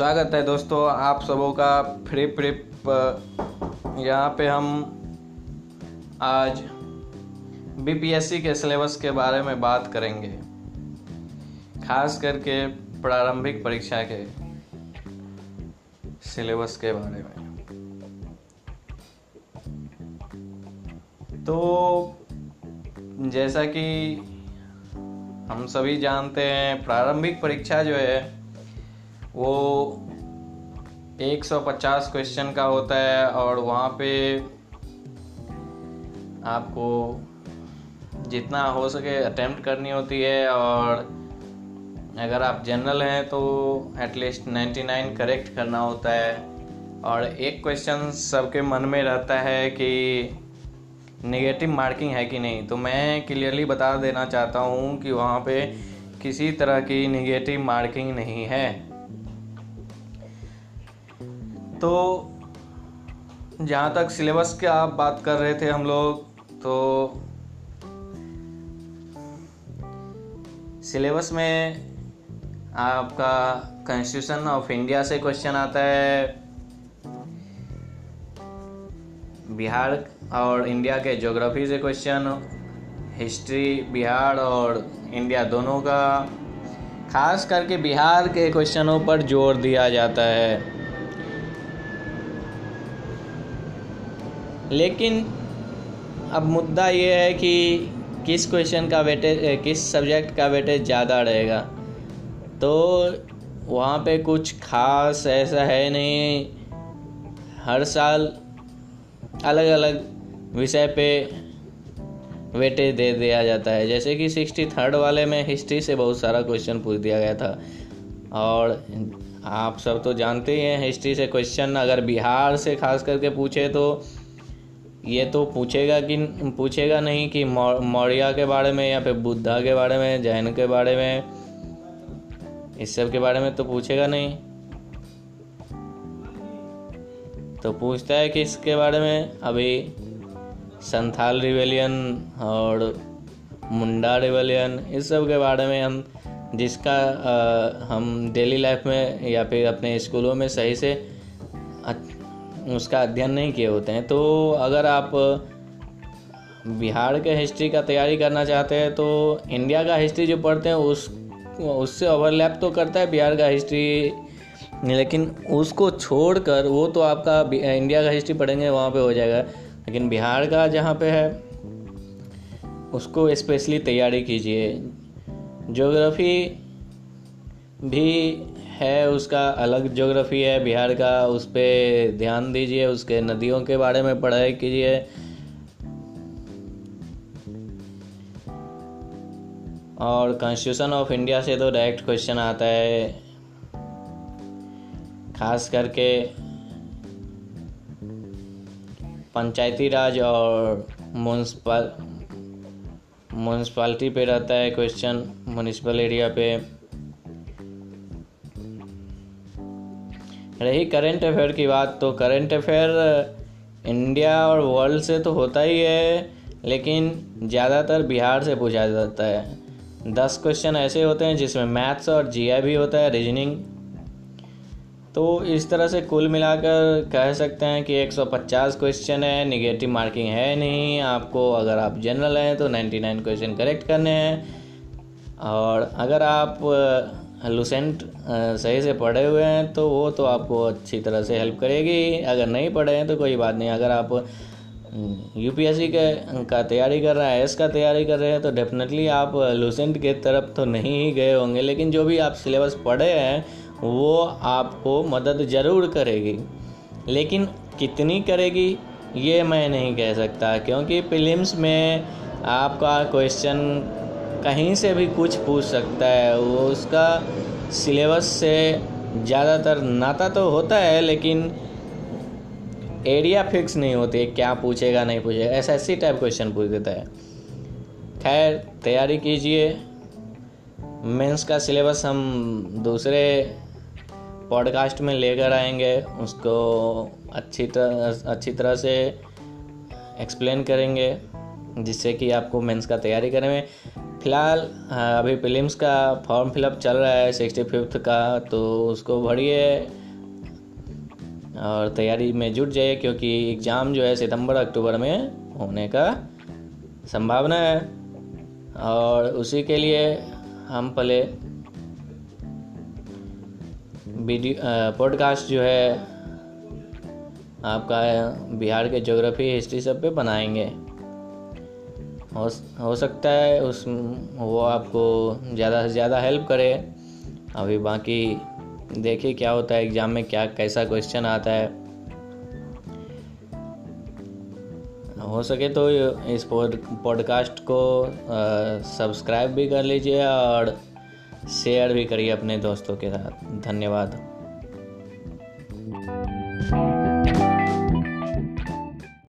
स्वागत है दोस्तों आप सबों का फ्री प्रिप यहाँ पे हम आज बीपीएससी के सिलेबस के बारे में बात करेंगे, खास करके प्रारंभिक परीक्षा के सिलेबस के बारे में। तो जैसा कि हम सभी जानते हैं, प्रारंभिक परीक्षा जो है वो 150 क्वेश्चन का होता है और वहाँ पे आपको जितना हो सके अटेम्प्ट करनी होती है और अगर आप जनरल हैं तो एटलीस्ट 99 करेक्ट करना होता है। और एक क्वेश्चन सबके मन में रहता है कि नेगेटिव मार्किंग है कि नहीं। तो मैं क्लियरली बता देना चाहता हूँ कि वहाँ पे किसी तरह की नेगेटिव मार्किंग नहीं है। तो जहाँ तक सिलेबस की आप बात कर रहे थे हम लोग तो सिलेबस में आपका कॉन्स्टिट्यूशन ऑफ़ इंडिया से क्वेश्चन आता है। बिहार और इंडिया के ज्योग्राफी से क्वेश्चन हिस्ट्री बिहार और इंडिया दोनों का। खास करके बिहार के क्वेश्चनों पर ज़ोर दिया जाता है। लेकिन अब मुद्दा ये है कि किस क्वेश्चन का वेटेज किस सब्जेक्ट का वेटेज ज़्यादा रहेगा। तो वहाँ पे कुछ खास ऐसा है नहीं। हर साल अलग अलग विषय पे वेटेज दे दिया जाता है। जैसे कि सिक्सटी थर्ड वाले में हिस्ट्री से बहुत सारा क्वेश्चन पूछ दिया गया था। और आप सब तो जानते ही हैं हिस्ट्री से क्वेश्चन अगर बिहार से खास करके पूछे तो ये तो पूछेगा कि पूछेगा नहीं कि मौर्य के बारे में या फिर बुद्धा के बारे में जैन के बारे में इस सब के बारे में तो पूछेगा नहीं। तो पूछता है कि इसके बारे में अभी संथाल रिवेलियन और मुंडा रिवेलियन इस सब के बारे में हम जिसका आ, हम डेली लाइफ में या फिर अपने स्कूलों में सही से उसका अध्ययन नहीं किए होते हैं। तो अगर आप बिहार के हिस्ट्री का तैयारी करना चाहते हैं तो इंडिया का हिस्ट्री जो पढ़ते हैं, उस, उससे ओवरलैप तो करता है बिहार का हिस्ट्री। लेकिन उसको छोड़कर वो तो आपका इंडिया का हिस्ट्री पढ़ेंगे, वहाँ पे हो जाएगा। लेकिन बिहार का जहाँ पे है, उसको स्पेशली तैयारी कीजिए। जोग्राफ़ी भी है उसका अलग जोग्राफ़ी है, बिहार का, उस पर ध्यान दीजिए, उसके नदियों के बारे में पढ़ाई कीजिए। और कॉन्स्टिट्यूशन ऑफ़ इंडिया से तो डायरेक्ट क्वेश्चन आता है, खास करके पंचायती राज और म्यूनसिपल म्यूनसिपालिटी पे रहता है क्वेश्चन म्यूनसिपल एरिया पे। रही करंट अफेयर की बात तो करंट अफेयर इंडिया और वर्ल्ड से तो होता ही है, लेकिन ज़्यादातर बिहार से पूछा जाता है। दस क्वेश्चन ऐसे होते हैं जिसमें मैथ्स और जीआई भी होता है रीजनिंग तो इस तरह से कुल मिलाकर कह सकते हैं कि 150 क्वेश्चन है निगेटिव मार्किंग है नहीं। आपको अगर आप जनरल हैं तो 99 क्वेश्चन करेक्ट करने हैं। और अगर आप लुसेंट सही से पढ़े हुए हैं तो वो तो आपको अच्छी तरह से हेल्प करेगी। अगर नहीं पढ़े हैं तो कोई बात नहीं। अगर आप यू पी एस सी के का तैयारी कर रहे हैं एस का तैयारी कर रहे हैं तो डेफिनेटली आप लुसेंट के तरफ़ तो नहीं ही गए होंगे। लेकिन जो भी आप सिलेबस पढ़े हैं, वो आपको मदद ज़रूर करेगी। लेकिन कितनी करेगी, ये मैं नहीं कह सकता, क्योंकि फिल्म्स में आपका क्वेश्चन कहीं से भी कुछ पूछ सकता है। वो उसका सिलेबस से ज़्यादातर नाता तो होता है, लेकिन एरिया फिक्स नहीं होती क्या पूछेगा, नहीं पूछेगा। ऐसा ऐसी टाइप क्वेश्चन पूछ देता है। खैर, तैयारी कीजिए। मेंस का सिलेबस हम दूसरे पॉडकास्ट में लेकर आएँगे। उसको अच्छी तरह अच्छी तरह से एक्सप्लेन करेंगे, जिससे कि आपको मेंस का तैयारी करने में फ़िलहाल हाँ, अभी प्रीलिम्स का फॉर्म फिलअप चल रहा है सिक्सटी फिफ्थ का तो उसको भरिए और तैयारी में जुट जाइए क्योंकि एग्ज़ाम जो है सितंबर अक्टूबर में होने का संभावना है। और उसी के लिए हम पहले वीडियो पॉडकास्ट जो है आपका बिहार के ज्योग्राफी हिस्ट्री सब पे बनाएँगे। हो हो सकता है उस, वो आपको ज़्यादा से ज़्यादा हेल्प करे। अभी बाकी देखिए क्या होता है एग्ज़ाम में क्या, कैसा क्वेश्चन आता है। हो सके तो इस पॉडकास्ट को सब्सक्राइब भी कर लीजिए और शेयर भी करिए अपने दोस्तों के साथ। धन्यवाद।